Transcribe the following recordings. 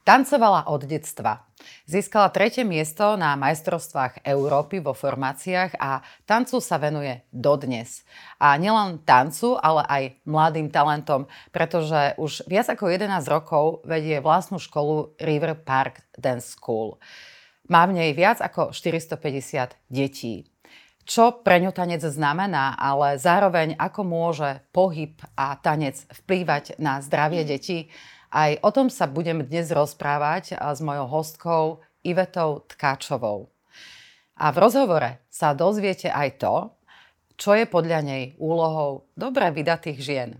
Tancovala od detstva. Získala tretie miesto na majstrovstvách Európy vo formáciách a tancu sa venuje dodnes. A nielen tancu, ale aj mladým talentom, pretože už viac ako 11 rokov vedie vlastnú školu River Park Dance School. Má v nej viac ako 450 detí čo pre ňu tanec znamená, ale zároveň ako môže pohyb a tanec vplývať na zdravie detí. Aj o tom sa budem dnes rozprávať s mojou hostkou Ivetou Tkáčovou. A v rozhovore sa dozviete aj to, čo je podľa nej úlohou dobre vydatých žien.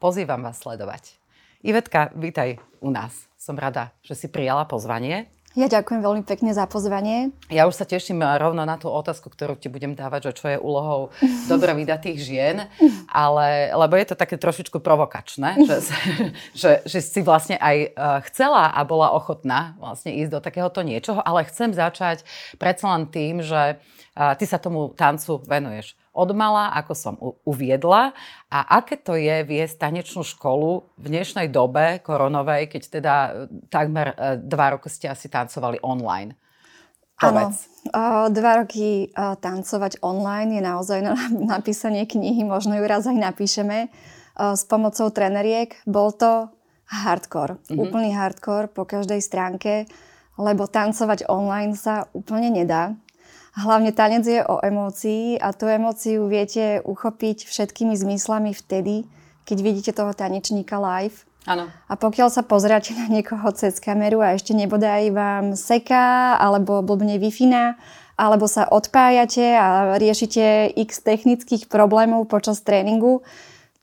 Pozývam vás sledovať. Ivetka, vítaj u nás. Som rada, že si prijala pozvanie. Ja ďakujem veľmi pekne za pozvanie. Ja už sa teším rovno na tú otázku, ktorú ti budem dávať, že čo je úlohou dobre vydatých žien, ale, lebo je to také trošičku provokačné, že, že, že si vlastne aj e, chcela a bola ochotná vlastne ísť do takéhoto niečoho, ale chcem začať predsa len tým, že ty sa tomu tancu venuješ odmala, ako som uviedla. A aké to je viesť tanečnú školu v dnešnej dobe koronovej, keď teda e, takmer e, dva roky ste asi tancovali online? Áno, dva roky tancovať online je naozaj na napísanie knihy, možno ju raz aj napíšeme s pomocou treneriek. Bol to hardcore, mm-hmm. úplný hardcore po každej stránke, lebo tancovať online sa úplne nedá. Hlavne tanec je o emócii a tú emóciu viete uchopiť všetkými zmyslami vtedy, keď vidíte toho tanečníka live. Áno. A pokiaľ sa pozráte na niekoho cez kameru a ešte nebodaj vám seká alebo blbne wi alebo sa odpájate a riešite x technických problémov počas tréningu,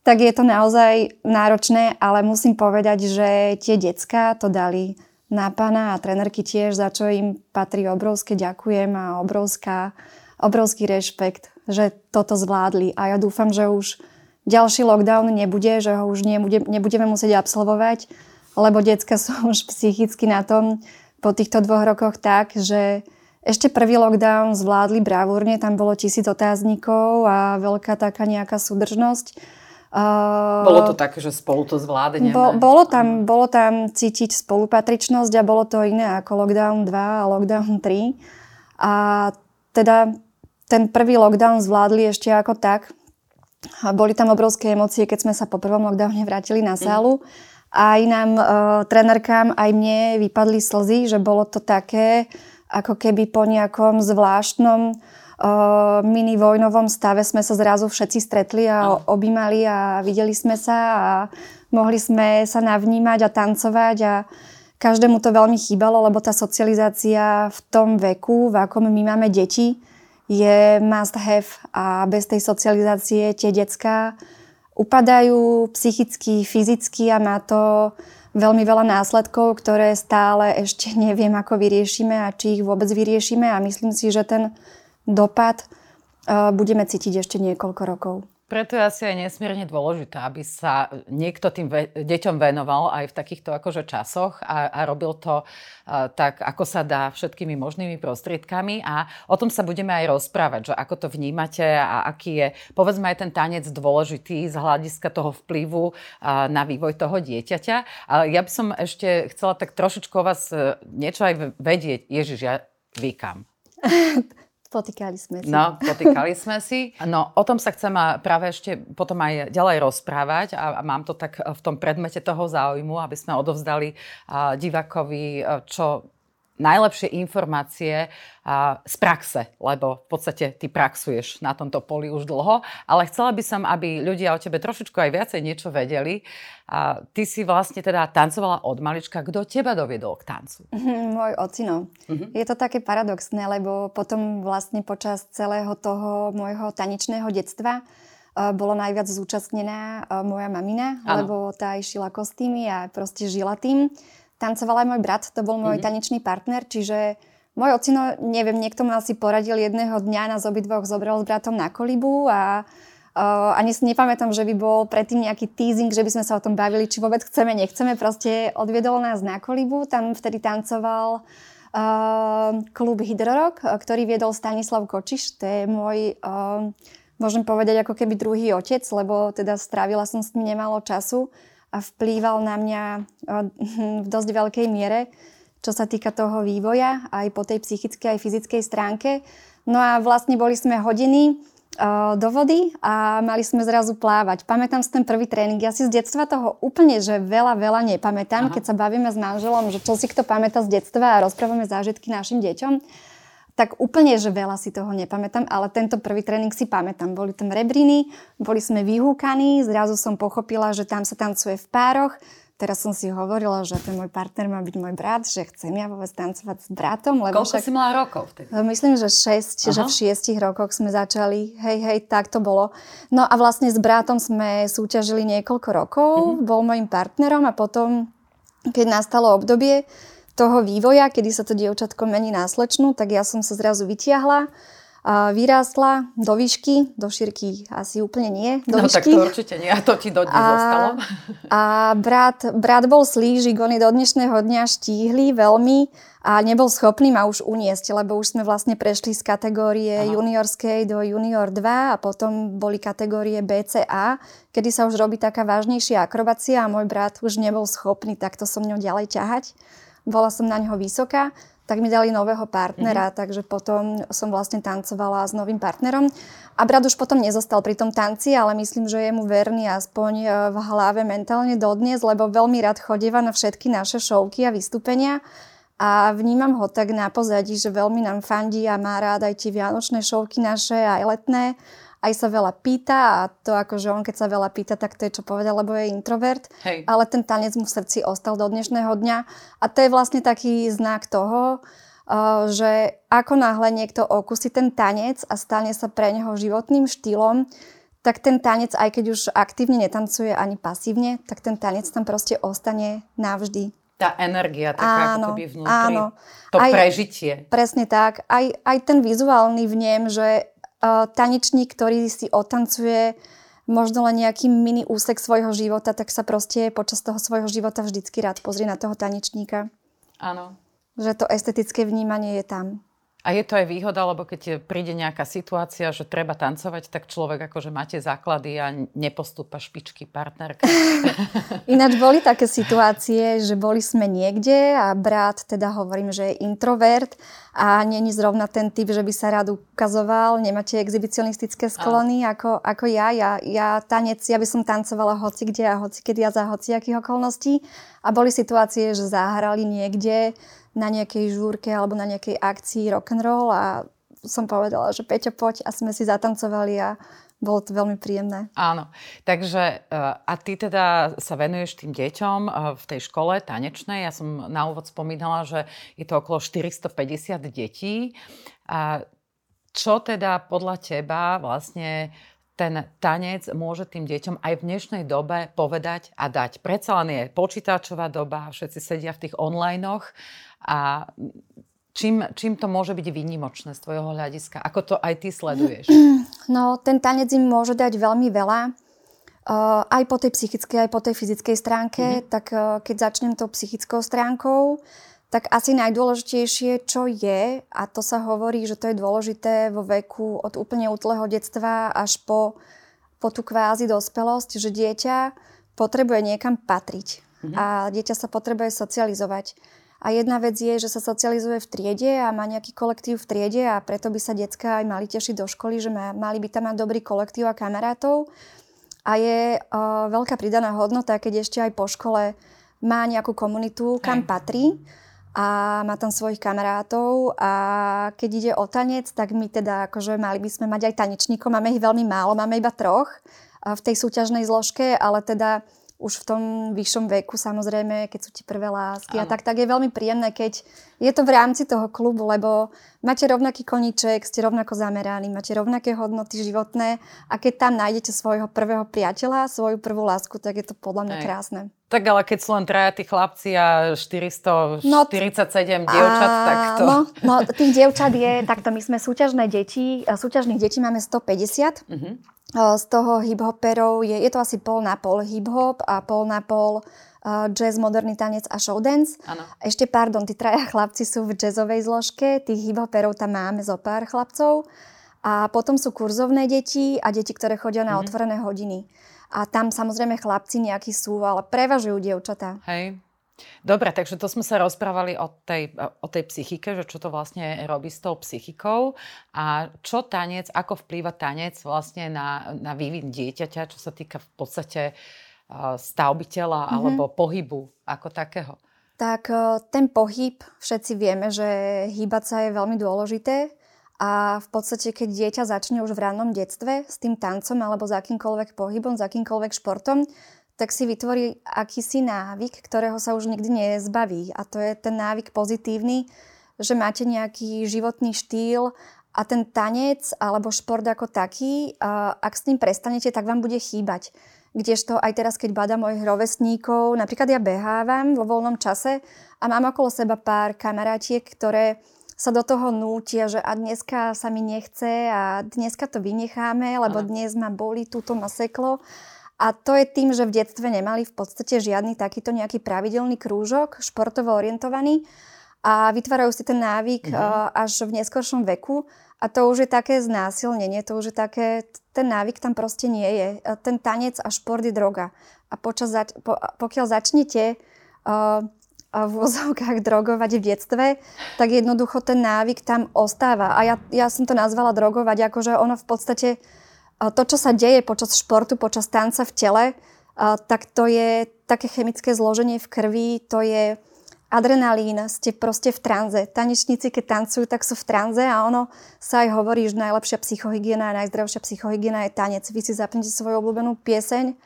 tak je to naozaj náročné, ale musím povedať, že tie decka to dali na pána a trenerky tiež, za čo im patrí obrovské ďakujem a obrovská, obrovský rešpekt, že toto zvládli. A ja dúfam, že už ďalší lockdown nebude, že ho už nebude, nebudeme musieť absolvovať, lebo decka sú už psychicky na tom po týchto dvoch rokoch tak, že ešte prvý lockdown zvládli bravúrne, tam bolo tisíc otáznikov a veľká taká nejaká súdržnosť. Uh, bolo to také, že spolu to zvládneme? Bo, bolo, tam, bolo tam cítiť spolupatričnosť a bolo to iné ako lockdown 2 a lockdown 3. A teda ten prvý lockdown zvládli ešte ako tak. A boli tam obrovské emócie, keď sme sa po prvom lockdowne vrátili na mhm. sálu. Aj nám, uh, trenerkám, aj mne vypadli slzy, že bolo to také, ako keby po nejakom zvláštnom mini vojnovom stave sme sa zrazu všetci stretli a objímali a videli sme sa a mohli sme sa navnímať a tancovať a každému to veľmi chýbalo, lebo tá socializácia v tom veku, v akom my máme deti, je must have. A bez tej socializácie tie decka upadajú psychicky, fyzicky a má to veľmi veľa následkov, ktoré stále ešte neviem, ako vyriešime a či ich vôbec vyriešime. A myslím si, že ten dopad budeme cítiť ešte niekoľko rokov. Preto je asi aj nesmierne dôležité, aby sa niekto tým ve- deťom venoval aj v takýchto akože časoch a, a robil to uh, tak, ako sa dá všetkými možnými prostriedkami a o tom sa budeme aj rozprávať, že ako to vnímate a aký je, povedzme aj ten tanec dôležitý z hľadiska toho vplyvu uh, na vývoj toho dieťaťa. Ale ja by som ešte chcela tak trošičku o vás uh, niečo aj vedieť. Ježiš, ja vykam. Potýkali sme si. No, potýkali sme si. No, o tom sa chcem práve ešte potom aj ďalej rozprávať a mám to tak v tom predmete toho záujmu, aby sme odovzdali divákovi, čo najlepšie informácie z praxe, lebo v podstate ty praxuješ na tomto poli už dlho, ale chcela by som, aby ľudia o tebe trošičku aj viacej niečo vedeli. A ty si vlastne teda tancovala od malička. Kto teba doviedol k tancu? Môj ocino. Uh-huh. Je to také paradoxné, lebo potom vlastne počas celého toho môjho tanečného detstva bolo najviac zúčastnená moja mamina, ano. lebo tá aj šila kostýmy a proste žila tým tancoval aj môj brat, to bol môj mm-hmm. tanečný partner, čiže môj ocino, neviem, niekto ma asi poradil jedného dňa, nás obidvoch zobral s bratom na kolibu a Uh, ani si nepamätám, že by bol predtým nejaký teasing, že by sme sa o tom bavili, či vôbec chceme, nechceme. Proste odviedol nás na kolibu, tam vtedy tancoval uh, klub Hydrorok, ktorý viedol Stanislav Kočiš. To je môj, uh, môžem povedať, ako keby druhý otec, lebo teda strávila som s ním nemalo času a vplýval na mňa v dosť veľkej miere, čo sa týka toho vývoja, aj po tej psychickej, aj fyzickej stránke. No a vlastne boli sme hodiny do vody a mali sme zrazu plávať. Pamätám si ten prvý tréning. Ja si z detstva toho úplne, že veľa, veľa nepamätám, Aha. keď sa bavíme s manželom, že čo si kto pamätá z detstva a rozprávame zážitky našim deťom. Tak úplne, že veľa si toho nepamätám, ale tento prvý tréning si pamätám. Boli tam rebriny, boli sme vyhúkaní, zrazu som pochopila, že tam sa tancuje v pároch, teraz som si hovorila, že ten môj partner má byť môj brat, že chcem ja vôbec tancovať s bratom. Lebo Koľko však, si mala rokov vtedy? Myslím, že 6, že v 6 rokoch sme začali. Hej, hej, tak to bolo. No a vlastne s bratom sme súťažili niekoľko rokov, mm-hmm. bol môjim partnerom a potom, keď nastalo obdobie toho vývoja, kedy sa to dievčatko mení na slečnu, tak ja som sa zrazu vytiahla vyrástla do výšky, do šírky asi úplne nie. Do no výšky. tak to určite nie, a to ti dodnes a, zostalo. A brat, brat bol slížik, on je do dnešného dňa štíhly veľmi a nebol schopný ma už uniesť, lebo už sme vlastne prešli z kategórie Aha. juniorskej do junior 2 a potom boli kategórie BCA, kedy sa už robí taká vážnejšia akrobácia a môj brat už nebol schopný takto so mňou ďalej ťahať. Bola som na neho vysoká tak mi dali nového partnera, mm-hmm. takže potom som vlastne tancovala s novým partnerom. A brat už potom nezostal pri tom tanci, ale myslím, že je mu verný aspoň e, v hlave mentálne dodnes, lebo veľmi rád chodieva na všetky naše šovky a vystúpenia. A vnímam ho tak na pozadí, že veľmi nám fandí a má rád aj tie vianočné šovky naše, aj letné aj sa veľa pýta a to akože on keď sa veľa pýta, tak to je čo povedal, lebo je introvert. Hej. Ale ten tanec mu v srdci ostal do dnešného dňa. A to je vlastne taký znak toho, uh, že ako náhle niekto okusí ten tanec a stane sa pre neho životným štýlom, tak ten tanec, aj keď už aktívne netancuje ani pasívne, tak ten tanec tam proste ostane navždy. Tá energia taká áno, ako keby vnútri. Áno. To aj, prežitie. Presne tak. Aj, aj ten vizuálny vnem, že tanečník, ktorý si otancuje možno len nejaký mini úsek svojho života, tak sa proste počas toho svojho života vždycky rád pozrie na toho tanečníka. Áno. Že to estetické vnímanie je tam. A je to aj výhoda, lebo keď príde nejaká situácia, že treba tancovať, tak človek akože máte základy a nepostúpa špičky partnerka. Ináč boli také situácie, že boli sme niekde a brat teda hovorím, že je introvert a není zrovna ten typ, že by sa rád ukazoval, nemáte exhibicionistické sklony ako, ako ja. ja. Ja tanec, ja by som tancovala hoci kde a hoci kedy a za hociakých okolností. A boli situácie, že zahrali niekde na nejakej žúrke alebo na nejakej akcii rock and roll a som povedala, že Peťo, poď a sme si zatancovali a bolo to veľmi príjemné. Áno. Takže e, a ty teda sa venuješ tým deťom e, v tej škole tanečnej. Ja som na úvod spomínala, že je to okolo 450 detí. A čo teda podľa teba vlastne ten tanec môže tým deťom aj v dnešnej dobe povedať a dať. Predsa len je počítačová doba, všetci sedia v tých onlinech a čím, čím to môže byť výnimočné z tvojho hľadiska? Ako to aj ty sleduješ? No, ten tanec im môže dať veľmi veľa. Uh, aj po tej psychickej, aj po tej fyzickej stránke. Mm-hmm. Tak uh, keď začnem tou psychickou stránkou, tak asi najdôležitejšie, čo je, a to sa hovorí, že to je dôležité vo veku od úplne útleho detstva až po, po tú kvázi dospelosť, že dieťa potrebuje niekam patriť. Mm-hmm. A dieťa sa potrebuje socializovať. A jedna vec je, že sa socializuje v triede a má nejaký kolektív v triede a preto by sa detská aj mali tešiť do školy, že má, mali by tam mať dobrý kolektív a kamarátov. A je uh, veľká pridaná hodnota, keď ešte aj po škole má nejakú komunitu, kam Hej. patrí a má tam svojich kamarátov a keď ide o tanec, tak my teda akože mali by sme mať aj tanečníkov, máme ich veľmi málo, máme iba troch v tej súťažnej zložke, ale teda už v tom vyššom veku samozrejme, keď sú ti prvé lásky ano. a tak, tak je veľmi príjemné, keď je to v rámci toho klubu, lebo máte rovnaký koníček, ste rovnako zameraní, máte rovnaké hodnoty životné a keď tam nájdete svojho prvého priateľa, svoju prvú lásku, tak je to podľa mňa Aj. krásne. Tak ale keď sú len traja tí chlapci a 447 no, dievčat, a, tak to... No, no, tých dievčat je, takto my sme súťažné deti, súťažných detí máme 150. Uh-huh. Z toho hip-hoperov je, je to asi pol na pol hip-hop a pol na pol jazz, moderný tanec a showdance. Ano. Ešte, pardon, tí traja chlapci sú v jazzovej zložke, tých hip-hoperov tam máme zo pár chlapcov. A potom sú kurzovné deti a deti, ktoré chodia na mm-hmm. otvorené hodiny. A tam samozrejme chlapci nejakí sú, ale prevažujú dievčatá. Hej. Dobre, takže to sme sa rozprávali o tej, o tej psychike, že čo to vlastne robí s tou psychikou a čo tanec, ako vplýva tanec vlastne na, na vývin dieťaťa, čo sa týka v podstate stavby tela mm-hmm. alebo pohybu ako takého. Tak ten pohyb, všetci vieme, že hýbať sa je veľmi dôležité a v podstate, keď dieťa začne už v rannom detstve s tým tancom alebo s akýmkoľvek pohybom, s akýmkoľvek športom, tak si vytvorí akýsi návyk, ktorého sa už nikdy nezbaví. A to je ten návyk pozitívny, že máte nejaký životný štýl a ten tanec alebo šport ako taký, ak s ním prestanete, tak vám bude chýbať. Kdežto aj teraz, keď badám mojich rovesníkov, napríklad ja behávam vo voľnom čase a mám okolo seba pár kamarátiek, ktoré sa do toho nútia, že a dneska sa mi nechce a dneska to vynecháme, lebo dnes ma boli, túto ma seklo. A to je tým, že v detstve nemali v podstate žiadny takýto nejaký pravidelný krúžok, športovo orientovaný a vytvárajú si ten návyk mm-hmm. až v neskoršom veku a to už je také znásilnenie, to už je také, ten návyk tam proste nie je. Ten tanec a šport je droga. A počas, po, pokiaľ začnete uh, v vozovkách drogovať v detstve, tak jednoducho ten návyk tam ostáva. A ja, ja som to nazvala drogovať, akože ono v podstate to, čo sa deje počas športu, počas tanca v tele, tak to je také chemické zloženie v krvi, to je adrenalín, ste proste v tranze. Tanečníci, keď tancujú, tak sú v tranze a ono sa aj hovorí, že najlepšia psychohygiena a najzdravšia psychohygiena je tanec. Vy si zapnete svoju obľúbenú pieseň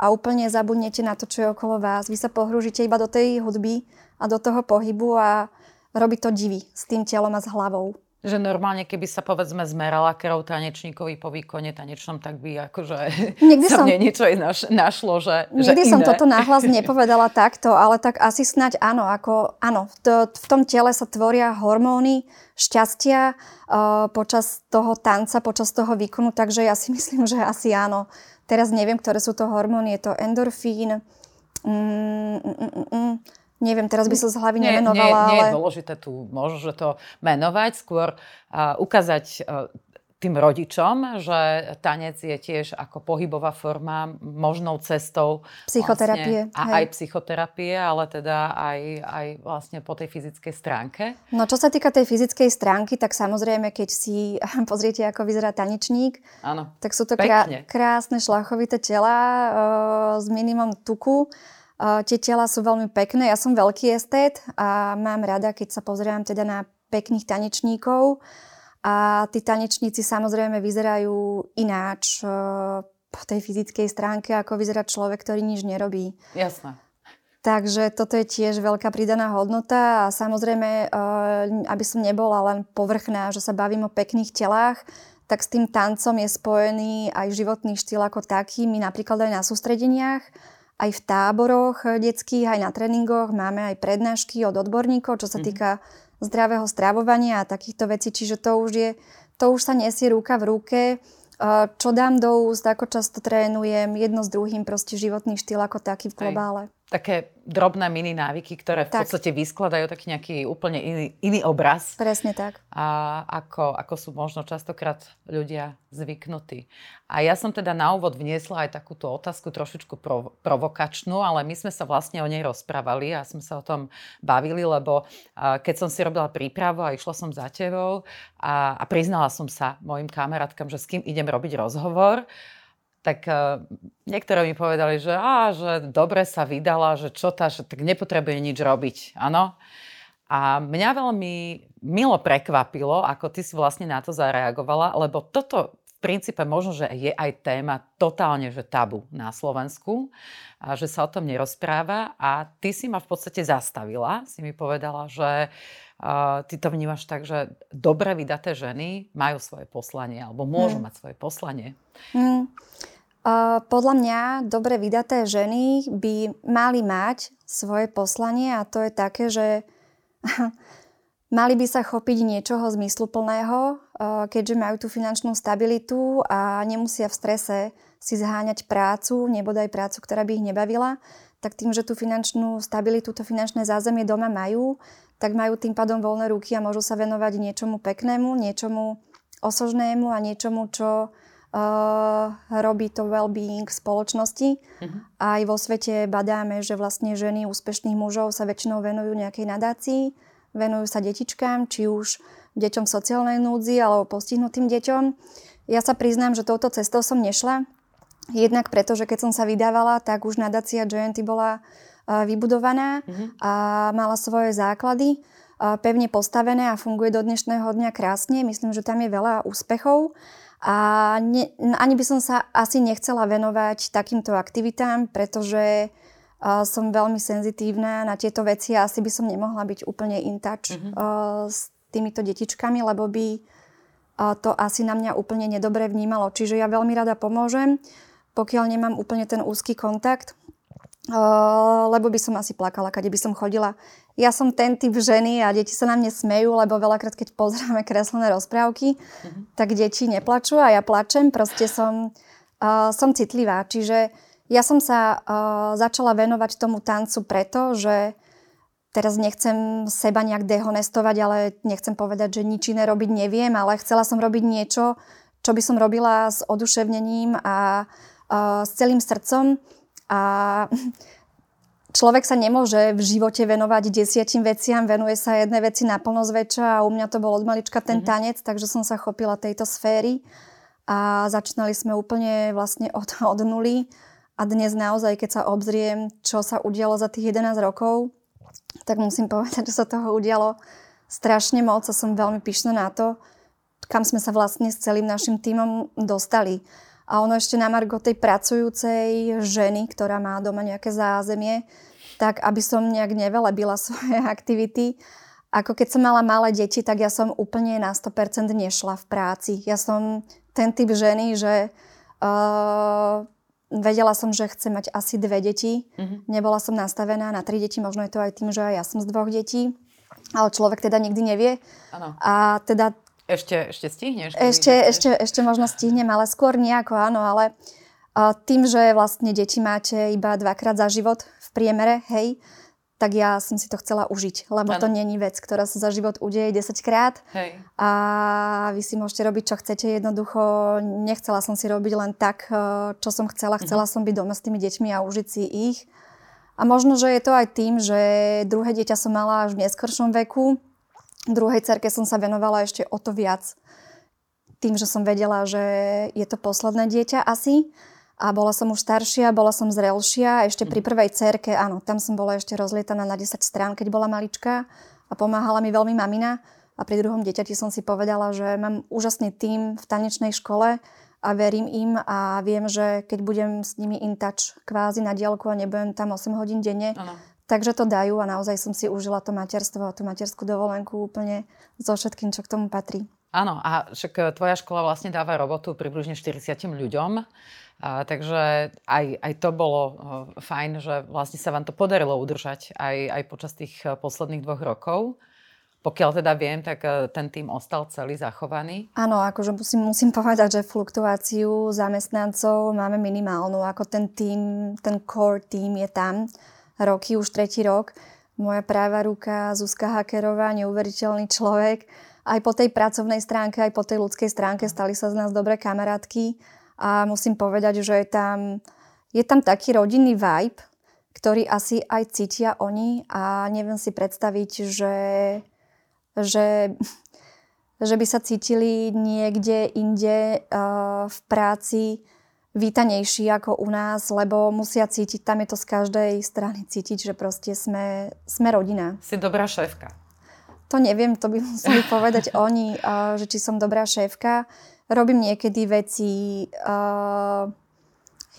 a úplne zabudnete na to, čo je okolo vás. Vy sa pohrúžite iba do tej hudby a do toho pohybu a robí to divy s tým telom a s hlavou. Že normálne, keby sa povedzme zmerala krv tanečníkovi po výkone tanečnom, tak by akože Nikdy sa som... mne niečo naš, našlo, že, Nikdy že som toto náhlas nepovedala takto, ale tak asi snať áno, ako áno, to, v tom tele sa tvoria hormóny šťastia uh, počas toho tanca, počas toho výkonu, takže ja si myslím, že asi áno. Teraz neviem, ktoré sú to hormóny, je to endorfín, mm, mm, mm, mm, mm. Neviem, teraz by som z hlavy nie, nemenovala, nie, nie ale... je dôležité tu možno, že to menovať, skôr uh, ukázať uh, tým rodičom, že tanec je tiež ako pohybová forma možnou cestou psychoterapie. Vlastne, a hej. aj psychoterapie, ale teda aj, aj vlastne po tej fyzickej stránke. No čo sa týka tej fyzickej stránky, tak samozrejme, keď si pozriete, ako vyzerá tanečník, Áno, tak sú to krá- krásne šlachovité tela uh, s minimum tuku tie tela sú veľmi pekné. Ja som veľký estét a mám rada, keď sa pozerám teda na pekných tanečníkov. A tí tanečníci samozrejme vyzerajú ináč po tej fyzickej stránke, ako vyzerá človek, ktorý nič nerobí. Jasné. Takže toto je tiež veľká pridaná hodnota a samozrejme, aby som nebola len povrchná, že sa bavím o pekných telách, tak s tým tancom je spojený aj životný štýl ako taký. My napríklad aj na sústredeniach aj v táboroch detských, aj na tréningoch máme aj prednášky od odborníkov, čo sa mhm. týka zdravého stravovania a takýchto vecí. Čiže to už, je, to už sa nesie ruka v ruke. Čo dám do úst, ako často trénujem, jedno s druhým, proste životný štýl ako taký v globále. Aj také drobné mini návyky, ktoré v tak. podstate vyskladajú taký nejaký úplne iný, iný obraz. Presne tak. A ako, ako sú možno častokrát ľudia zvyknutí. A ja som teda na úvod vniesla aj takúto otázku trošičku prov, provokačnú, ale my sme sa vlastne o nej rozprávali a sme sa o tom bavili, lebo keď som si robila prípravu a išla som za tebou a, a priznala som sa mojim kamarátkam, že s kým idem robiť rozhovor, tak uh, niektoré mi povedali, že, á, že dobre sa vydala, že čo tá, že tak nepotrebuje nič robiť, áno. A mňa veľmi milo prekvapilo, ako ty si vlastne na to zareagovala, lebo toto v princípe možno, že je aj téma totálne, že tabu na Slovensku, a že sa o tom nerozpráva a ty si ma v podstate zastavila, si mi povedala, že uh, ty to vnímaš tak, že dobre vydaté ženy majú svoje poslanie alebo môžu hmm. mať svoje poslanie. Hmm. Uh, podľa mňa dobre vydaté ženy by mali mať svoje poslanie a to je také, že mali by sa chopiť niečoho zmysluplného, uh, keďže majú tú finančnú stabilitu a nemusia v strese si zháňať prácu, nebodaj prácu, ktorá by ich nebavila, tak tým, že tú finančnú stabilitu, to finančné zázemie doma majú, tak majú tým pádom voľné ruky a môžu sa venovať niečomu peknému, niečomu osožnému a niečomu, čo Uh, robí to well-being spoločnosti. Uh-huh. Aj vo svete badáme, že vlastne ženy úspešných mužov sa väčšinou venujú nejakej nadácii, venujú sa detičkám, či už deťom sociálnej núdzi alebo postihnutým deťom. Ja sa priznám, že touto cestou som nešla. Jednak preto, že keď som sa vydávala, tak už nadácia Gianty bola uh, vybudovaná uh-huh. a mala svoje základy pevne postavené a funguje do dnešného dňa krásne. Myslím, že tam je veľa úspechov. A ne, ani by som sa asi nechcela venovať takýmto aktivitám, pretože som veľmi senzitívna na tieto veci a asi by som nemohla byť úplne in touch mm-hmm. uh, s týmito detičkami, lebo by to asi na mňa úplne nedobre vnímalo. Čiže ja veľmi rada pomôžem, pokiaľ nemám úplne ten úzky kontakt, lebo by som asi plakala, kade by som chodila ja som ten typ ženy a deti sa na mne smejú, lebo veľakrát, keď pozrieme kreslené rozprávky, uh-huh. tak deti neplačú a ja plačem. Proste som, uh, som citlivá. Čiže ja som sa uh, začala venovať tomu tancu preto, že teraz nechcem seba nejak dehonestovať, ale nechcem povedať, že nič iné robiť neviem, ale chcela som robiť niečo, čo by som robila s oduševnením a uh, s celým srdcom. A človek sa nemôže v živote venovať desiatim veciam, venuje sa jednej veci naplno zväčša a u mňa to bol od malička ten mm-hmm. tanec, takže som sa chopila tejto sféry a začínali sme úplne vlastne od, od nuly a dnes naozaj, keď sa obzriem, čo sa udialo za tých 11 rokov, tak musím povedať, že sa toho udialo strašne moc a som veľmi pyšná na to, kam sme sa vlastne s celým našim týmom dostali. A ono ešte na margo tej pracujúcej ženy, ktorá má doma nejaké zázemie, tak aby som nejak nevelebila svoje aktivity. Ako keď som mala malé deti, tak ja som úplne na 100% nešla v práci. Ja som ten typ ženy, že uh, vedela som, že chcem mať asi dve deti. Mm-hmm. Nebola som nastavená na tri deti, možno je to aj tým, že aj ja som z dvoch detí. Ale človek teda nikdy nevie. Ano. A teda ešte, ešte stihneš? Ešte, ešte, ešte možno stihnem, ale skôr nejako áno, ale uh, tým, že vlastne deti máte iba dvakrát za život v priemere, hej, tak ja som si to chcela užiť, lebo ano. to není vec, ktorá sa za život udeje 10 krát hej. a vy si môžete robiť, čo chcete. Jednoducho nechcela som si robiť len tak, čo som chcela. Chcela uh-huh. som byť doma s tými deťmi a užiť si ich. A možno, že je to aj tým, že druhé dieťa som mala až v neskoršom veku, Druhej cerke som sa venovala ešte o to viac. Tým, že som vedela, že je to posledné dieťa asi. A bola som už staršia, bola som zrelšia. Ešte pri prvej cerke, áno, tam som bola ešte rozlietaná na 10 strán, keď bola malička. A pomáhala mi veľmi mamina. A pri druhom dieťati som si povedala, že mám úžasný tým v tanečnej škole a verím im a viem, že keď budem s nimi in touch kvázi na diálku a nebudem tam 8 hodín denne, ano. Takže to dajú a naozaj som si užila to materstvo a tú materskú dovolenku úplne so všetkým, čo k tomu patrí. Áno, a však e, tvoja škola vlastne dáva robotu približne 40 ľuďom, a, takže aj, aj to bolo uh, fajn, že vlastne sa vám to podarilo udržať aj, aj počas tých uh, posledných dvoch rokov. Pokiaľ teda viem, tak ten tým ostal celý zachovaný. Áno, akože musím, musím povedať, že fluktuáciu zamestnancov máme minimálnu. Ako ten tým, ten core tým je tam roky, už tretí rok. Moja práva ruka Zuzka Hakerová, neuveriteľný človek. Aj po tej pracovnej stránke, aj po tej ľudskej stránke stali sa z nás dobré kamarátky a musím povedať, že je tam, je tam taký rodinný vibe, ktorý asi aj cítia oni a neviem si predstaviť, že, že, že by sa cítili niekde inde uh, v práci vítanejší ako u nás, lebo musia cítiť, tam je to z každej strany cítiť, že proste sme, sme rodina. Si dobrá šéfka. To neviem, to by museli povedať oni, že či som dobrá šéfka. Robím niekedy veci uh,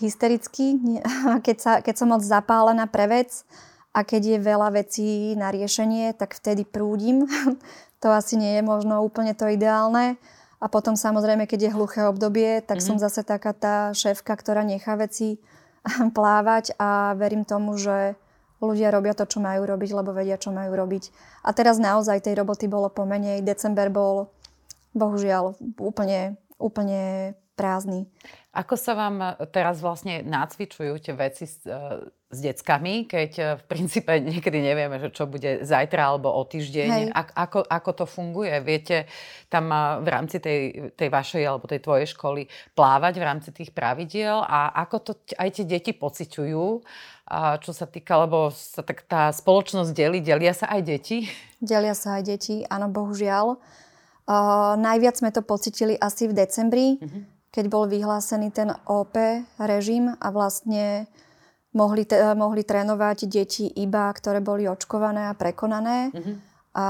hystericky, keď, sa, keď som moc zapálená pre vec a keď je veľa vecí na riešenie, tak vtedy prúdim. to asi nie je možno úplne to ideálne. A potom samozrejme, keď je hluché obdobie, tak mm-hmm. som zase taká tá šéfka, ktorá nechá veci plávať a verím tomu, že ľudia robia to, čo majú robiť, lebo vedia, čo majú robiť. A teraz naozaj tej roboty bolo pomenej. December bol, bohužiaľ, úplne, úplne prázdny. Ako sa vám teraz vlastne nacvičujú tie veci s, e, s deckami, keď e, v princípe niekedy nevieme, že čo bude zajtra alebo o týždeň? A, ako, ako to funguje? Viete tam v rámci tej, tej vašej alebo tej tvojej školy plávať v rámci tých pravidiel a ako to aj tie deti pociťujú? Čo sa týka, lebo sa tak tá spoločnosť delí, delia sa aj deti? Delia sa aj deti, áno, bohužiaľ. Uh, najviac sme to pocitili asi v decembri. Uh-huh keď bol vyhlásený ten OP režim a vlastne mohli, te, mohli trénovať deti iba, ktoré boli očkované a prekonané. Mm-hmm. A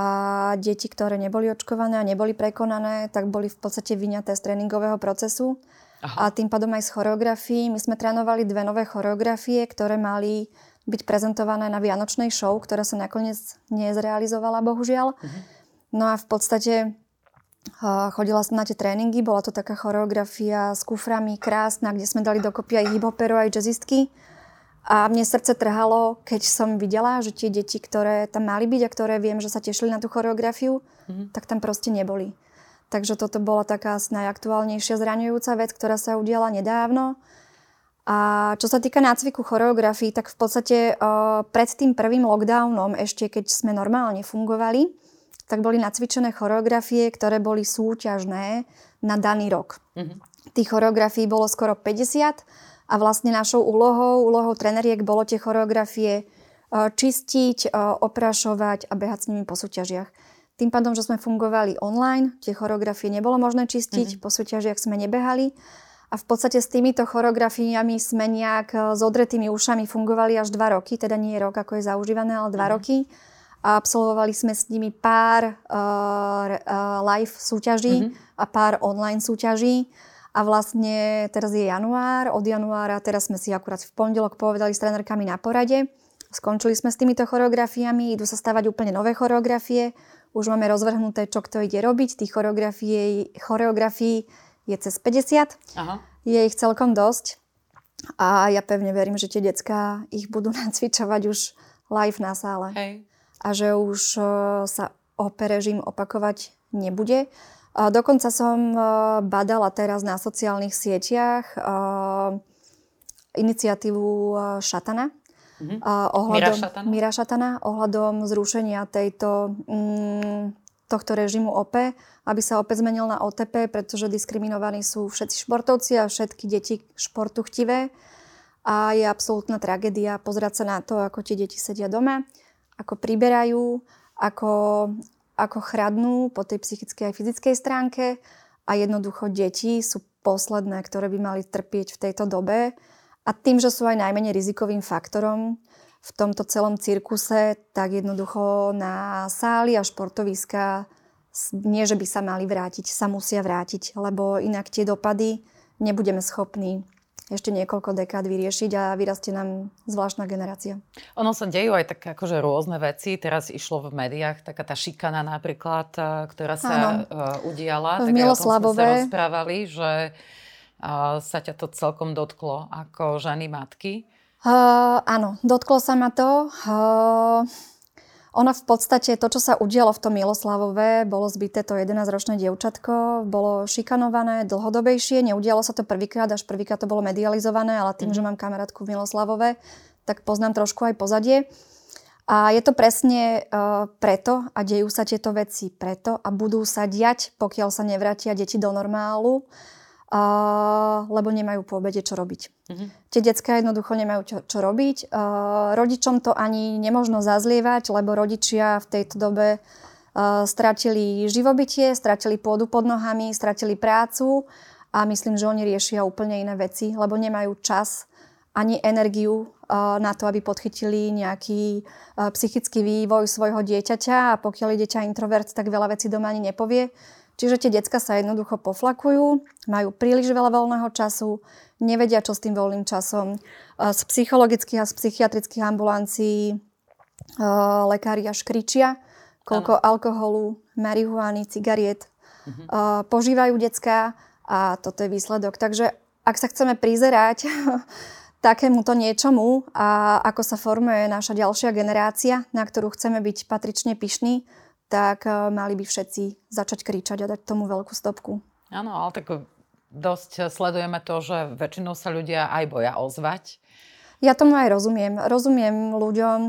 deti, ktoré neboli očkované a neboli prekonané, tak boli v podstate vyňaté z tréningového procesu. Aha. A tým pádom aj z choreografií. My sme trénovali dve nové choreografie, ktoré mali byť prezentované na Vianočnej show, ktorá sa nakoniec nezrealizovala, bohužiaľ. Mm-hmm. No a v podstate Chodila som na tie tréningy, bola to taká choreografia s kuframi, krásna, kde sme dali dokopy aj hiphoperov, aj jazzistky. A mne srdce trhalo, keď som videla, že tie deti, ktoré tam mali byť a ktoré viem, že sa tešili na tú choreografiu, mm-hmm. tak tam proste neboli. Takže toto bola taká najaktuálnejšia zraňujúca vec, ktorá sa udiala nedávno. A čo sa týka nácviku choreografií, tak v podstate uh, pred tým prvým lockdownom, ešte keď sme normálne fungovali, tak boli nacvičené choreografie, ktoré boli súťažné na daný rok. Mm-hmm. Tých choreografií bolo skoro 50 a vlastne našou úlohou, úlohou treneriek bolo tie choreografie e, čistiť, e, oprašovať a behať s nimi po súťažiach. Tým pádom, že sme fungovali online, tie choreografie nebolo možné čistiť, mm-hmm. po súťažiach sme nebehali a v podstate s týmito choreografiami sme nejak e, s odretými ušami fungovali až dva roky, teda nie rok, ako je zaužívané, ale dva mm-hmm. roky a absolvovali sme s nimi pár uh, live súťaží mm-hmm. a pár online súťaží. A vlastne teraz je január, od januára, teraz sme si akurát v pondelok povedali s trénerkami na porade. Skončili sme s týmito choreografiami, idú sa stavať úplne nové choreografie. Už máme rozvrhnuté, čo kto ide robiť. Tých choreografií je cez 50. Aha. Je ich celkom dosť. A ja pevne verím, že tie decka ich budú nacvičovať už live na sále. Hej a že už e, sa OP režim opakovať nebude. Dokonca som e, badala teraz na sociálnych sieťach e, iniciatívu Šatana, mm-hmm. ohľadom, Mira Šatana. Mira Šatana ohľadom zrušenia tejto, mm, tohto režimu OP, aby sa opäť zmenil na OTP, pretože diskriminovaní sú všetci športovci a všetky deti športu chtivé. A je absolútna tragédia pozerať sa na to, ako tie deti sedia doma ako priberajú, ako, ako chradnú po tej psychickej aj fyzickej stránke a jednoducho deti sú posledné, ktoré by mali trpieť v tejto dobe. A tým, že sú aj najmenej rizikovým faktorom v tomto celom cirkuse, tak jednoducho na sály a športoviska nie, že by sa mali vrátiť, sa musia vrátiť, lebo inak tie dopady nebudeme schopní ešte niekoľko dekád vyriešiť a vyrastie nám zvláštna generácia. Ono sa dejú aj tak akože rôzne veci. Teraz išlo v médiách taká tá šikana napríklad, eh, ktorá sa Áno. Eh, udiala. V Miloslavové. sa rozprávali, že eh, sa ťa to celkom dotklo ako ženy matky. Uh, áno, dotklo sa ma to. Uh, ona v podstate, to, čo sa udialo v tom Miloslavove, bolo zbyté to 11-ročné dievčatko, bolo šikanované dlhodobejšie, neudialo sa to prvýkrát, až prvýkrát to bolo medializované, ale tým, mm. že mám kamarátku v Miloslavove, tak poznám trošku aj pozadie. A je to presne uh, preto a dejú sa tieto veci preto a budú sa diať, pokiaľ sa nevrátia deti do normálu uh, lebo nemajú po obede čo robiť. Uh-huh. Tie detská jednoducho nemajú čo, čo robiť. Uh, rodičom to ani nemožno zazlievať, lebo rodičia v tejto dobe uh, stratili živobytie, stratili pôdu pod nohami, stratili prácu a myslím, že oni riešia úplne iné veci, lebo nemajú čas ani energiu uh, na to, aby podchytili nejaký uh, psychický vývoj svojho dieťaťa a pokiaľ je dieťa introvert, tak veľa vecí doma ani nepovie. Čiže tie decka sa jednoducho poflakujú, majú príliš veľa voľného času, nevedia, čo s tým voľným časom. Z psychologických a z psychiatrických ambulancií lekári až kričia, koľko ano. alkoholu, marihuany, cigariet uh-huh. požívajú decka a toto je výsledok. Takže ak sa chceme prizerať takémuto niečomu a ako sa formuje naša ďalšia generácia, na ktorú chceme byť patrične pyšní, tak eh, mali by všetci začať kričať a dať tomu veľkú stopku. Áno, ale tak dosť sledujeme to, že väčšinou sa ľudia aj boja ozvať. Ja tomu aj rozumiem. Rozumiem ľuďom.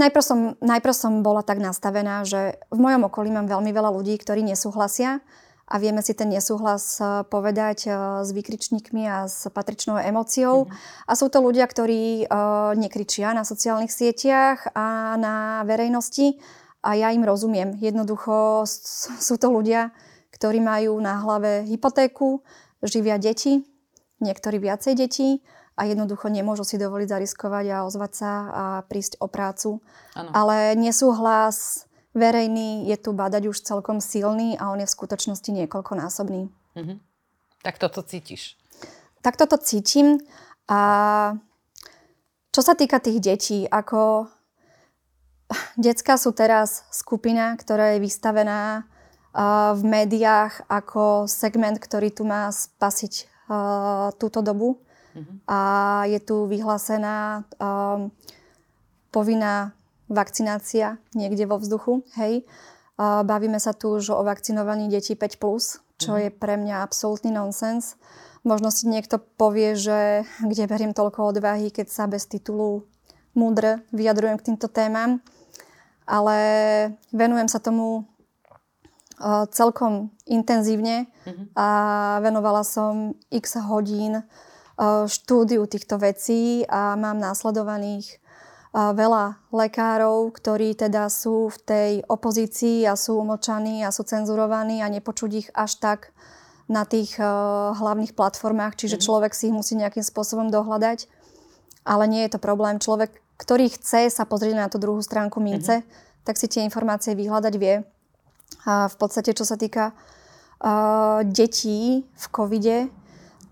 Najprv som, najprv som bola tak nastavená, že v mojom okolí mám veľmi veľa ľudí, ktorí nesúhlasia a vieme si ten nesúhlas e, povedať s výkričníkmi a s patričnou emóciou. Mm-hmm. A sú to ľudia, ktorí nekričia na sociálnych sieťach a na verejnosti a ja im rozumiem. Jednoducho sú to ľudia, ktorí majú na hlave hypotéku, živia deti, niektorí viacej detí a jednoducho nemôžu si dovoliť zariskovať a ozvať sa a prísť o prácu. Ano. Ale nesúhlas verejný je tu badať už celkom silný a on je v skutočnosti niekoľkonásobný. Mm-hmm. Tak toto cítiš? Tak toto cítim a čo sa týka tých detí, ako detská sú teraz skupina, ktorá je vystavená uh, v médiách ako segment, ktorý tu má spasiť uh, túto dobu. Mm-hmm. A je tu vyhlásená um, povinná vakcinácia niekde vo vzduchu, hej. Bavíme sa tu už o vakcinovaní detí 5+, čo mm. je pre mňa absolútny nonsens. Možno si niekto povie, že kde beriem toľko odvahy, keď sa bez titulu múdr vyjadrujem k týmto témam. Ale venujem sa tomu celkom intenzívne mm-hmm. a venovala som x hodín štúdiu týchto vecí a mám následovaných veľa lekárov, ktorí teda sú v tej opozícii a sú umlčaní a sú cenzurovaní a nepočuť ich až tak na tých hlavných platformách, čiže mm. človek si ich musí nejakým spôsobom dohľadať. Ale nie je to problém. Človek, ktorý chce sa pozrieť na tú druhú stránku mince, mm. tak si tie informácie vyhľadať vie. A v podstate, čo sa týka uh, detí v covide,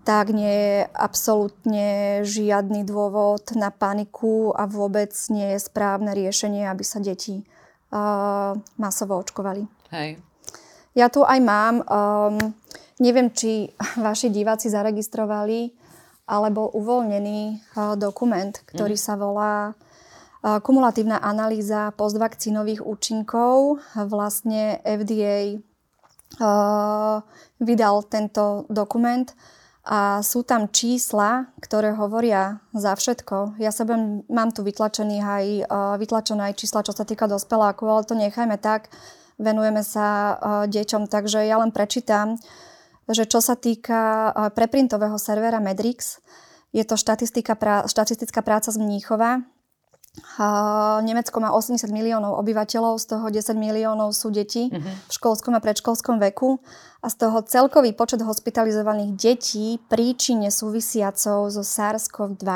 tak nie je absolútne žiadny dôvod na paniku a vôbec nie je správne riešenie, aby sa deti uh, masovo očkovali. Hej. Ja tu aj mám, um, neviem, či vaši diváci zaregistrovali, ale bol uvoľnený uh, dokument, ktorý mm. sa volá uh, Kumulatívna analýza postvakcínových účinkov. Vlastne FDA uh, vydal tento dokument a sú tam čísla, ktoré hovoria za všetko. Ja sa budem, mám tu vytlačený aj, vytlačené aj čísla, čo sa týka dospelákov, ale to nechajme tak. Venujeme sa deťom, takže ja len prečítam, že čo sa týka uh, preprintového servera Medrix, je to štatistika, štatistická práca z Mníchova, Nemecko má 80 miliónov obyvateľov, z toho 10 miliónov sú deti uh-huh. v školskom a predškolskom veku a z toho celkový počet hospitalizovaných detí príčine súvisiacou so SARS-CoV-2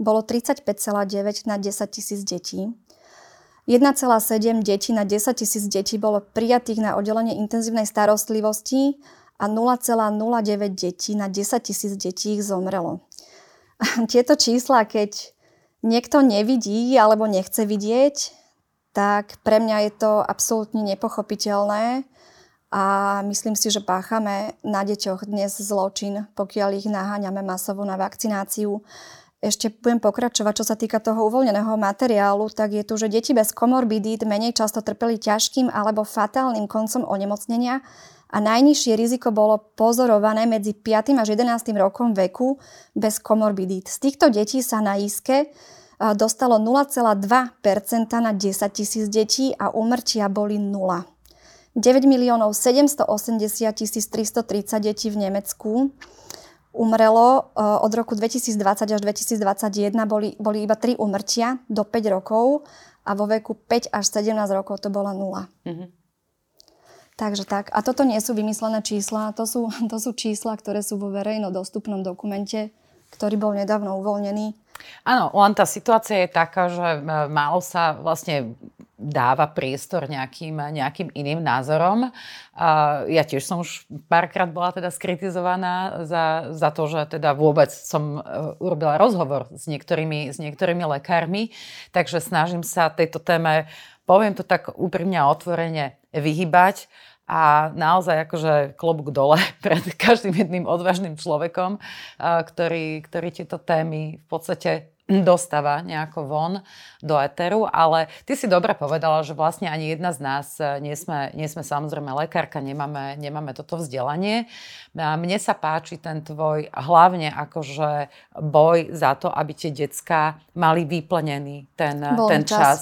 bolo 35,9 na 10 tisíc detí. 1,7 detí na 10 tisíc detí bolo prijatých na oddelenie intenzívnej starostlivosti a 0,09 detí na 10 tisíc detí ich zomrelo. Tieto čísla, keď niekto nevidí alebo nechce vidieť, tak pre mňa je to absolútne nepochopiteľné a myslím si, že páchame na deťoch dnes zločin, pokiaľ ich naháňame masovo na vakcináciu. Ešte budem pokračovať, čo sa týka toho uvoľneného materiálu, tak je tu, že deti bez komorbidít menej často trpeli ťažkým alebo fatálnym koncom onemocnenia a najnižšie riziko bolo pozorované medzi 5. až 11. rokom veku bez komorbidít. Z týchto detí sa na iske dostalo 0,2% na 10 tisíc detí a úmrtia boli 0. 9 miliónov 780 tisíc 330 detí v Nemecku umrelo od roku 2020 až 2021 boli, boli iba 3 umrtia do 5 rokov a vo veku 5 až 17 rokov to bola 0. Mm-hmm. Takže tak. A toto nie sú vymyslené čísla, to sú, to sú čísla, ktoré sú vo verejno dostupnom dokumente, ktorý bol nedávno uvoľnený. Áno, len tá situácia je taká, že e, málo sa vlastne dáva priestor nejakým, nejakým iným názorom. Ja tiež som už párkrát bola teda skritizovaná za, za to, že teda vôbec som e, urobila rozhovor s niektorými, s niektorými lekármi, takže snažím sa tejto téme, poviem to tak úprimne a otvorene, vyhybať a naozaj akože klobúk dole pred každým jedným odvážnym človekom, ktorý, ktorý tieto témy v podstate dostáva nejako von do eteru, ale ty si dobre povedala, že vlastne ani jedna z nás nie sme, nie sme samozrejme lekárka, nemáme, nemáme toto vzdelanie. Mne sa páči ten tvoj hlavne akože boj za to, aby tie decka mali vyplnený ten, ten čas. čas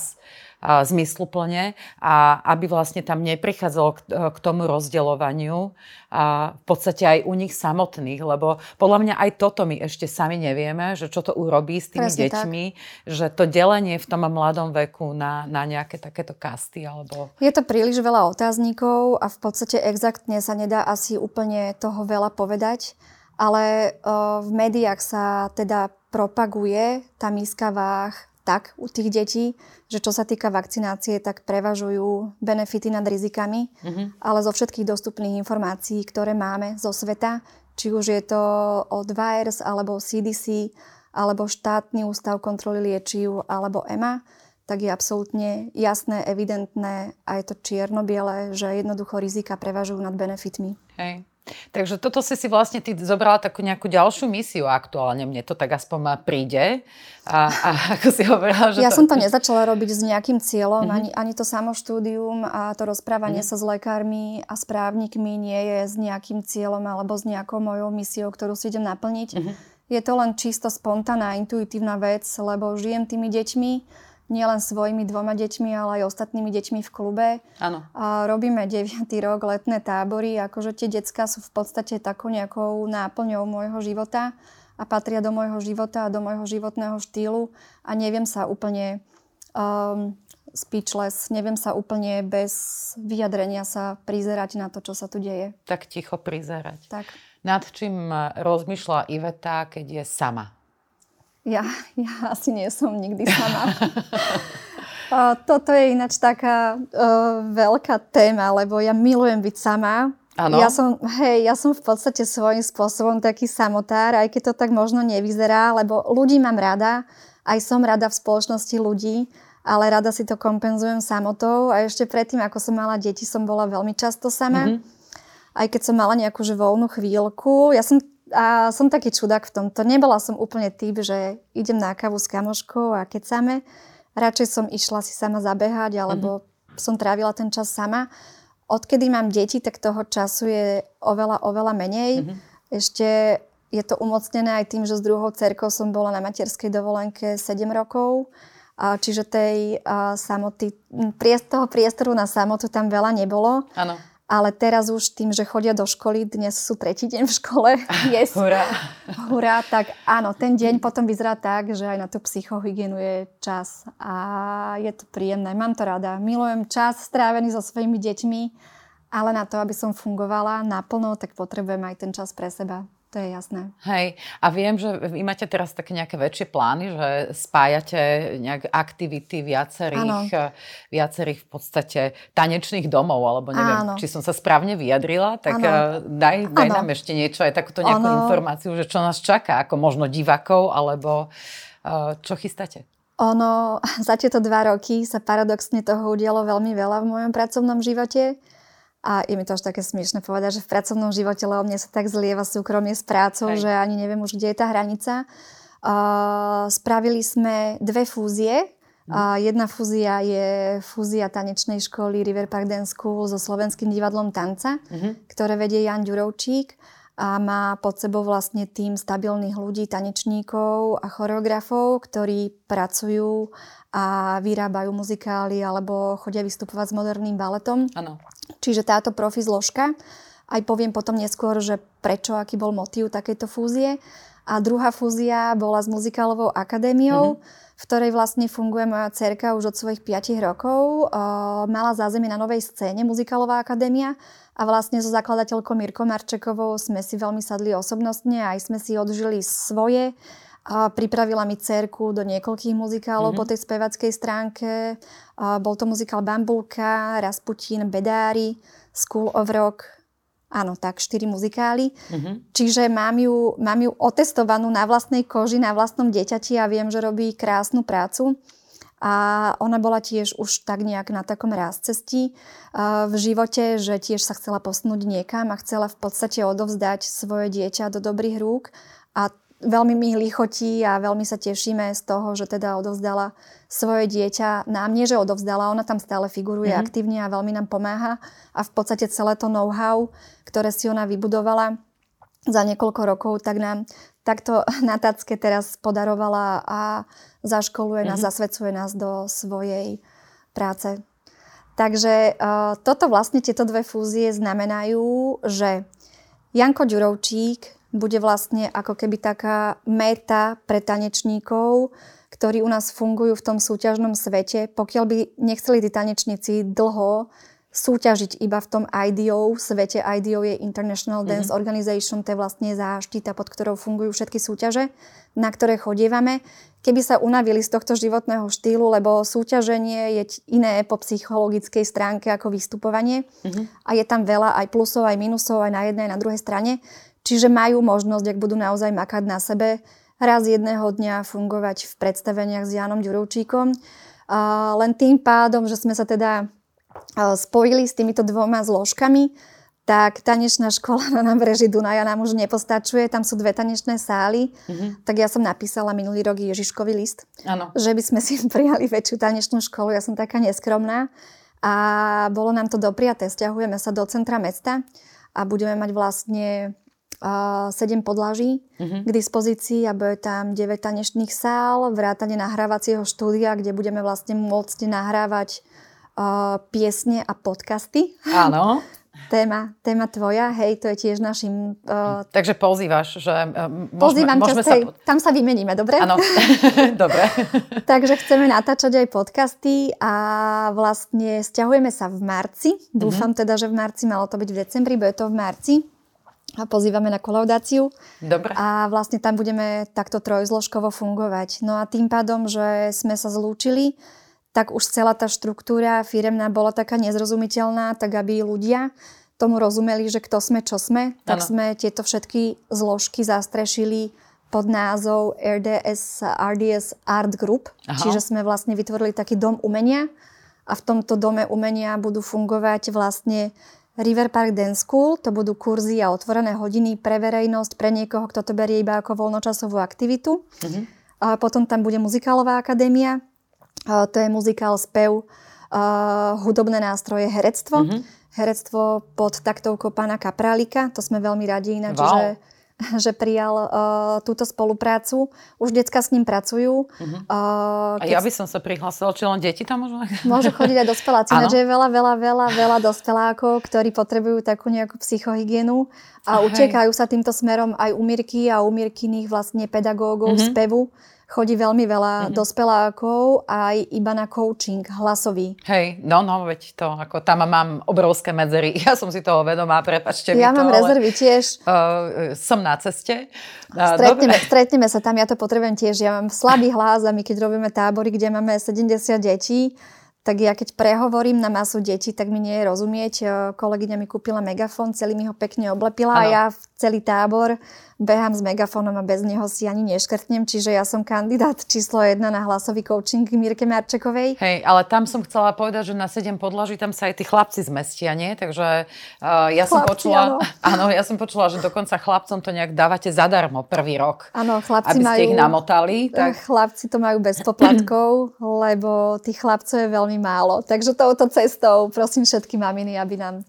zmysluplne a aby vlastne tam neprichádzalo k, k tomu rozdeľovaniu a v podstate aj u nich samotných, lebo podľa mňa aj toto my ešte sami nevieme, že čo to urobí s tými Presne deťmi, tak. že to delenie v tom mladom veku na, na nejaké takéto kasty alebo... Je to príliš veľa otáznikov a v podstate exaktne sa nedá asi úplne toho veľa povedať, ale uh, v médiách sa teda propaguje tá míska váh tak u tých detí, že čo sa týka vakcinácie, tak prevažujú benefity nad rizikami, mm-hmm. ale zo všetkých dostupných informácií, ktoré máme zo sveta, či už je to od VIRS, alebo CDC, alebo štátny ústav kontroly liečiv, alebo EMA, tak je absolútne jasné, evidentné a je to čierno-biele, že jednoducho rizika prevažujú nad benefitmi. Hej. Takže toto si si vlastne ty zobrala takú nejakú ďalšiu misiu aktuálne. Mne to tak aspoň príde. A, a ako si hovorila, že Ja to... som to nezačala robiť s nejakým cieľom, mm-hmm. ani, ani to samo štúdium a to rozprávanie mm-hmm. sa s lekármi a správnikmi nie je s nejakým cieľom alebo s nejakou mojou misiou, ktorú si idem naplniť. Mm-hmm. Je to len čisto spontánna, intuitívna vec, lebo žijem tými deťmi nielen svojimi dvoma deťmi, ale aj ostatnými deťmi v klube. Áno. A robíme 9. rok letné tábory, akože tie decka sú v podstate takou nejakou náplňou môjho života a patria do môjho života a do môjho životného štýlu a neviem sa úplne um, speechless, neviem sa úplne bez vyjadrenia sa prizerať na to, čo sa tu deje. Tak ticho prizerať. Tak. Nad čím rozmýšľa Iveta, keď je sama? Ja, ja asi nie som nikdy sama. Toto je ináč taká uh, veľká téma, lebo ja milujem byť sama. Ano. Ja som, hej, ja som v podstate svojím spôsobom taký samotár, aj keď to tak možno nevyzerá, lebo ľudí mám rada, aj som rada v spoločnosti ľudí, ale rada si to kompenzujem samotou a ešte predtým, ako som mala deti, som bola veľmi často sama. Mm-hmm. Aj keď som mala nejakú že voľnú chvíľku. Ja som a som taký čudák v tomto. Nebola som úplne typ, že idem na kávu s kamoškou a keď same. Radšej som išla si sama zabehať, alebo mm-hmm. som trávila ten čas sama. Odkedy mám deti, tak toho času je oveľa, oveľa menej. Mm-hmm. Ešte je to umocnené aj tým, že s druhou cerkou som bola na materskej dovolenke 7 rokov. Čiže tej samoty, toho priestoru na samotu tam veľa nebolo. Áno. Ale teraz už tým, že chodia do školy, dnes sú tretí deň v škole, yes. Hurá. Hurá, tak áno, ten deň potom vyzerá tak, že aj na tú psychohygienu je čas a je to príjemné. Mám to rada. Milujem čas strávený so svojimi deťmi, ale na to, aby som fungovala naplno, tak potrebujem aj ten čas pre seba. To je jasné. Hej, a viem, že vy máte teraz také nejaké väčšie plány, že spájate nejak aktivity viacerých, ano. viacerých v podstate tanečných domov, alebo neviem, ano. či som sa správne vyjadrila, tak ano. Eh, daj, daj nám ešte niečo, aj takúto nejakú ano. informáciu, že čo nás čaká, ako možno divákov, alebo uh, čo chystáte? Ono, za tieto dva roky sa paradoxne toho udialo veľmi veľa v mojom pracovnom živote. A je mi to až také smiešne povedať, že v pracovnom živote, lebo mne sa tak zlieva súkromie s prácou, Hej. že ani neviem už, kde je tá hranica. Uh, spravili sme dve fúzie. Uh, jedna fúzia je fúzia tanečnej školy River Park Dance School so Slovenským divadlom tanca, uh-huh. ktoré vedie Jan Ďurovčík a má pod sebou vlastne tým stabilných ľudí, tanečníkov a choreografov, ktorí pracujú a vyrábajú muzikály alebo chodia vystupovať s moderným baletom. Ano. Čiže táto profi zložka. Aj poviem potom neskôr, že prečo, aký bol motív takejto fúzie. A druhá fúzia bola s muzikálovou akadémiou, mm-hmm. v ktorej vlastne funguje moja cerka už od svojich 5 rokov. Uh, mala zázemie na novej scéne muzikálová akadémia a vlastne so zakladateľkou Mirko Marčekovou sme si veľmi sadli osobnostne a aj sme si odžili svoje a pripravila mi cerku do niekoľkých muzikálov mm-hmm. po tej spevackej stránke. A bol to muzikál Bambulka, Rasputin, Bedári, School of Rock, áno, tak štyri muzikály. Mm-hmm. Čiže mám ju, mám ju otestovanú na vlastnej koži, na vlastnom deťati a viem, že robí krásnu prácu. A ona bola tiež už tak nejak na takom cestí v živote, že tiež sa chcela posunúť niekam a chcela v podstate odovzdať svoje dieťa do dobrých rúk. A veľmi mi lichotí a veľmi sa tešíme z toho, že teda odovzdala svoje dieťa nám. Nie, že odovzdala, ona tam stále figuruje mm-hmm. aktívne a veľmi nám pomáha. A v podstate celé to know-how, ktoré si ona vybudovala za niekoľko rokov, tak nám takto na tacke teraz podarovala a zaškoluje mm-hmm. nás, mhm. zasvedcuje nás do svojej práce. Takže uh, toto vlastne tieto dve fúzie znamenajú, že Janko Ďurovčík bude vlastne ako keby taká meta pre tanečníkov, ktorí u nás fungujú v tom súťažnom svete. Pokiaľ by nechceli tí tanečníci dlho súťažiť iba v tom IDO, svete IDO je International mm-hmm. Dance Organization, to je vlastne záštita, pod ktorou fungujú všetky súťaže, na ktoré chodievame. Keby sa unavili z tohto životného štýlu, lebo súťaženie je iné po psychologickej stránke ako vystupovanie mm-hmm. a je tam veľa aj plusov, aj minusov, aj na jednej, aj na druhej strane, Čiže majú možnosť, ak budú naozaj makať na sebe, raz jedného dňa fungovať v predstaveniach s Janom Ďurovčíkom. len tým pádom, že sme sa teda spojili s týmito dvoma zložkami, tak tanečná škola na nábreží Dunaja nám už nepostačuje, tam sú dve tanečné sály, mm-hmm. tak ja som napísala minulý rok Ježiškový list, ano. že by sme si prijali väčšiu tanečnú školu, ja som taká neskromná a bolo nám to dopriaté, stiahujeme sa do centra mesta a budeme mať vlastne 7 podlaží uh-huh. k dispozícii a bude tam 9 tanečných sál, vrátane nahrávacieho štúdia, kde budeme vlastne môcť nahrávať uh, piesne a podcasty. Áno. téma, téma tvoja, hej, to je tiež našim... Uh... Takže pozývaš, že môžeme, Pozývam môžeme sa... Hej, tam sa vymeníme, dobre? Áno, dobre. Takže chceme natáčať aj podcasty a vlastne stiahujeme sa v marci. Dúfam uh-huh. teda, že v marci, malo to byť v decembri, bude to v marci pozývame na kolaudáciu. Dobre. A vlastne tam budeme takto trojzložkovo fungovať. No a tým pádom, že sme sa zlúčili, tak už celá tá štruktúra firemná bola taká nezrozumiteľná, tak aby ľudia tomu rozumeli, že kto sme, čo sme, tak ano. sme tieto všetky zložky zastrešili pod názov RDS, RDS Art Group. Aha. Čiže sme vlastne vytvorili taký dom umenia a v tomto dome umenia budú fungovať vlastne River Park Dance School, to budú kurzy a otvorené hodiny pre verejnosť, pre niekoho, kto to berie iba ako voľnočasovú aktivitu. Mm-hmm. A potom tam bude muzikálová akadémia, a to je muzikál, spev, a hudobné nástroje, herectvo. Mm-hmm. Herectvo pod taktovkou pána Kaprálika, to sme veľmi radi ináč, wow. že že prijal uh, túto spoluprácu. Už decka s ním pracujú. Uh-huh. Uh, keď... A ja by som sa prihlásila, či len deti tam môžu? Môžu chodiť aj dospeláci. Ináč je veľa, veľa, veľa, veľa dospelákov, ktorí potrebujú takú nejakú psychohygienu a Hej. utekajú sa týmto smerom aj umírky a umírkyných vlastne pedagógov uh-huh. spevu chodí veľmi veľa mm-hmm. dospelákov aj iba na coaching hlasový. Hej, no, no, veď to, ako tam mám obrovské medzery. Ja som si toho vedomá, prepačte ja mi to. Ja mám rezervy tiež. Uh, som na ceste. Uh, stretneme, stretneme sa tam, ja to potrebujem tiež. Ja mám slabý hlas a my keď robíme tábory, kde máme 70 detí, tak ja keď prehovorím na masu detí, tak mi nie je rozumieť. Kolegyňa mi kúpila megafón, celý mi ho pekne oblepila ano. a ja v celý tábor behám s megafónom a bez neho si ani neškrtnem, čiže ja som kandidát číslo jedna na hlasový coaching Mirke Marčekovej. Hej, ale tam som chcela povedať, že na 7 podlaží tam sa aj tí chlapci zmestia, nie? Takže uh, ja chlapci, som počula, áno. áno, ja som počula, že dokonca chlapcom to nejak dávate zadarmo prvý rok. Áno, chlapci aby majú... ste ich namotali. Tak... Chlapci to majú bez poplatkov, lebo tých chlapcov je veľmi málo. Takže touto cestou prosím všetky maminy, aby nám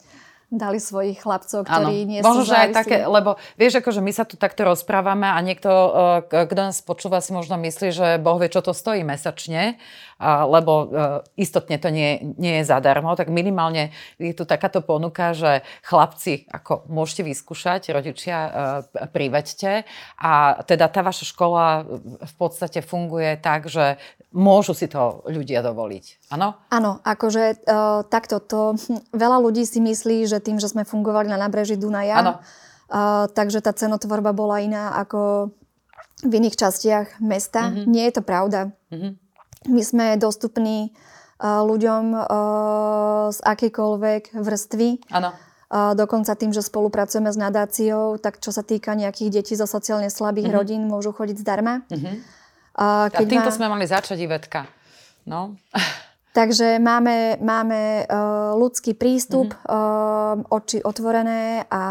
dali svojich chlapcov, ktorí ano. nie Možno, sú že aj také, lebo vieš, akože my sa tu takto rozprávame a niekto, eh, kto nás počúva, si možno myslí, že Boh vie, čo to stojí mesačne lebo e, istotne to nie, nie je zadarmo, tak minimálne je tu takáto ponuka, že chlapci, ako môžete vyskúšať, rodičia e, priveďte a teda tá vaša škola v podstate funguje tak, že môžu si to ľudia dovoliť. Áno? Áno, akože uh, takto to hm, veľa ľudí si myslí, že tým, že sme fungovali na nábreží Dunaja, uh, takže tá cenotvorba bola iná ako v iných častiach mesta. Mm-hmm. Nie je to pravda. Mm-hmm. My sme dostupní uh, ľuďom uh, z akejkoľvek vrstvy. Áno. Uh, dokonca tým, že spolupracujeme s nadáciou, tak čo sa týka nejakých detí zo sociálne slabých uh-huh. rodín, môžu chodiť zdarma. Uh-huh. Uh, keď A týmto má... sme mali začať, Ivetka. No. Takže máme, máme ľudský prístup, mm-hmm. oči otvorené a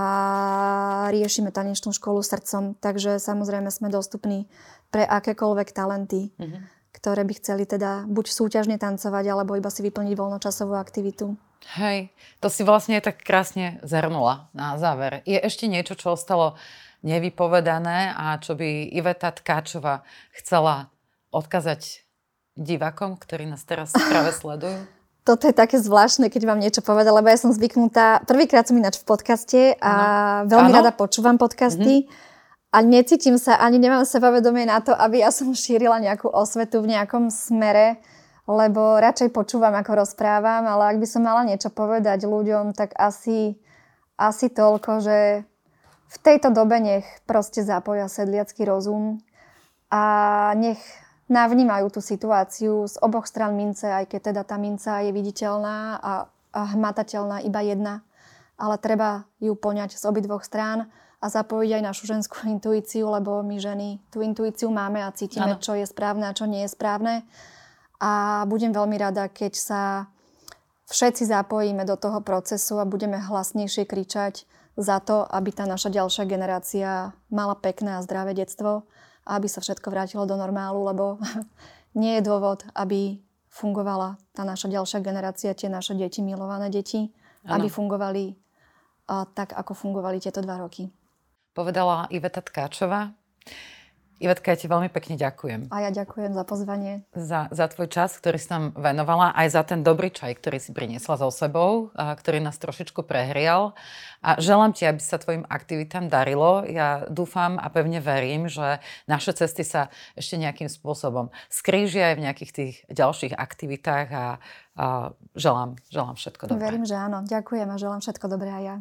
riešime tanečnú školu srdcom. Takže samozrejme sme dostupní pre akékoľvek talenty, mm-hmm. Ktoré by chceli teda buď súťažne tancovať, alebo iba si vyplniť voľnočasovú aktivitu. Hej, to si vlastne tak krásne zhrnula na záver. Je ešte niečo, čo ostalo nevypovedané a čo by Iveta Tkáčová chcela odkazať divákom, ktorí nás teraz práve sledujú? Toto je také zvláštne, keď vám niečo povedať, lebo ja som zvyknutá, prvýkrát som ináč v podcaste a ano. veľmi ano? rada počúvam podcasty mm-hmm. A necítim sa, ani nemám sebavedomie na to, aby ja som šírila nejakú osvetu v nejakom smere, lebo radšej počúvam, ako rozprávam, ale ak by som mala niečo povedať ľuďom, tak asi, asi toľko, že v tejto dobe nech proste zapoja sedliacký rozum a nech navnímajú tú situáciu z oboch stran mince, aj keď teda tá minca je viditeľná a, a hmatateľná iba jedna. Ale treba ju poňať z obidvoch strán a zapojiť aj našu ženskú intuíciu, lebo my ženy tú intuíciu máme a cítime, ano. čo je správne a čo nie je správne. A budem veľmi rada, keď sa všetci zapojíme do toho procesu a budeme hlasnejšie kričať za to, aby tá naša ďalšia generácia mala pekné a zdravé detstvo a aby sa všetko vrátilo do normálu, lebo nie je dôvod, aby fungovala tá naša ďalšia generácia, tie naše deti, milované deti, ano. aby fungovali a, tak, ako fungovali tieto dva roky. Povedala Iveta Tkáčová. Ivetka, ja ti veľmi pekne ďakujem. A ja ďakujem za pozvanie. Za, za tvoj čas, ktorý si nám venovala, aj za ten dobrý čaj, ktorý si priniesla so sebou, a ktorý nás trošičku prehrial. A želám ti, aby sa tvojim aktivitám darilo. Ja dúfam a pevne verím, že naše cesty sa ešte nejakým spôsobom skrížia aj v nejakých tých ďalších aktivitách a, a želám, želám všetko dobré. Verím, že áno. Ďakujem a želám všetko dobré aj ja.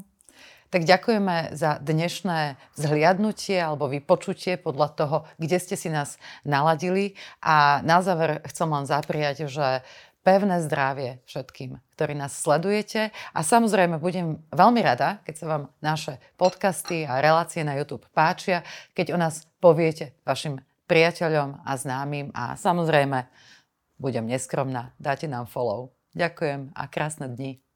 Tak ďakujeme za dnešné zhliadnutie alebo vypočutie podľa toho, kde ste si nás naladili. A na záver chcem len zapriať, že pevné zdravie všetkým, ktorí nás sledujete. A samozrejme budem veľmi rada, keď sa vám naše podcasty a relácie na YouTube páčia, keď o nás poviete vašim priateľom a známym a samozrejme budem neskromná, dáte nám follow. Ďakujem a krásne dni.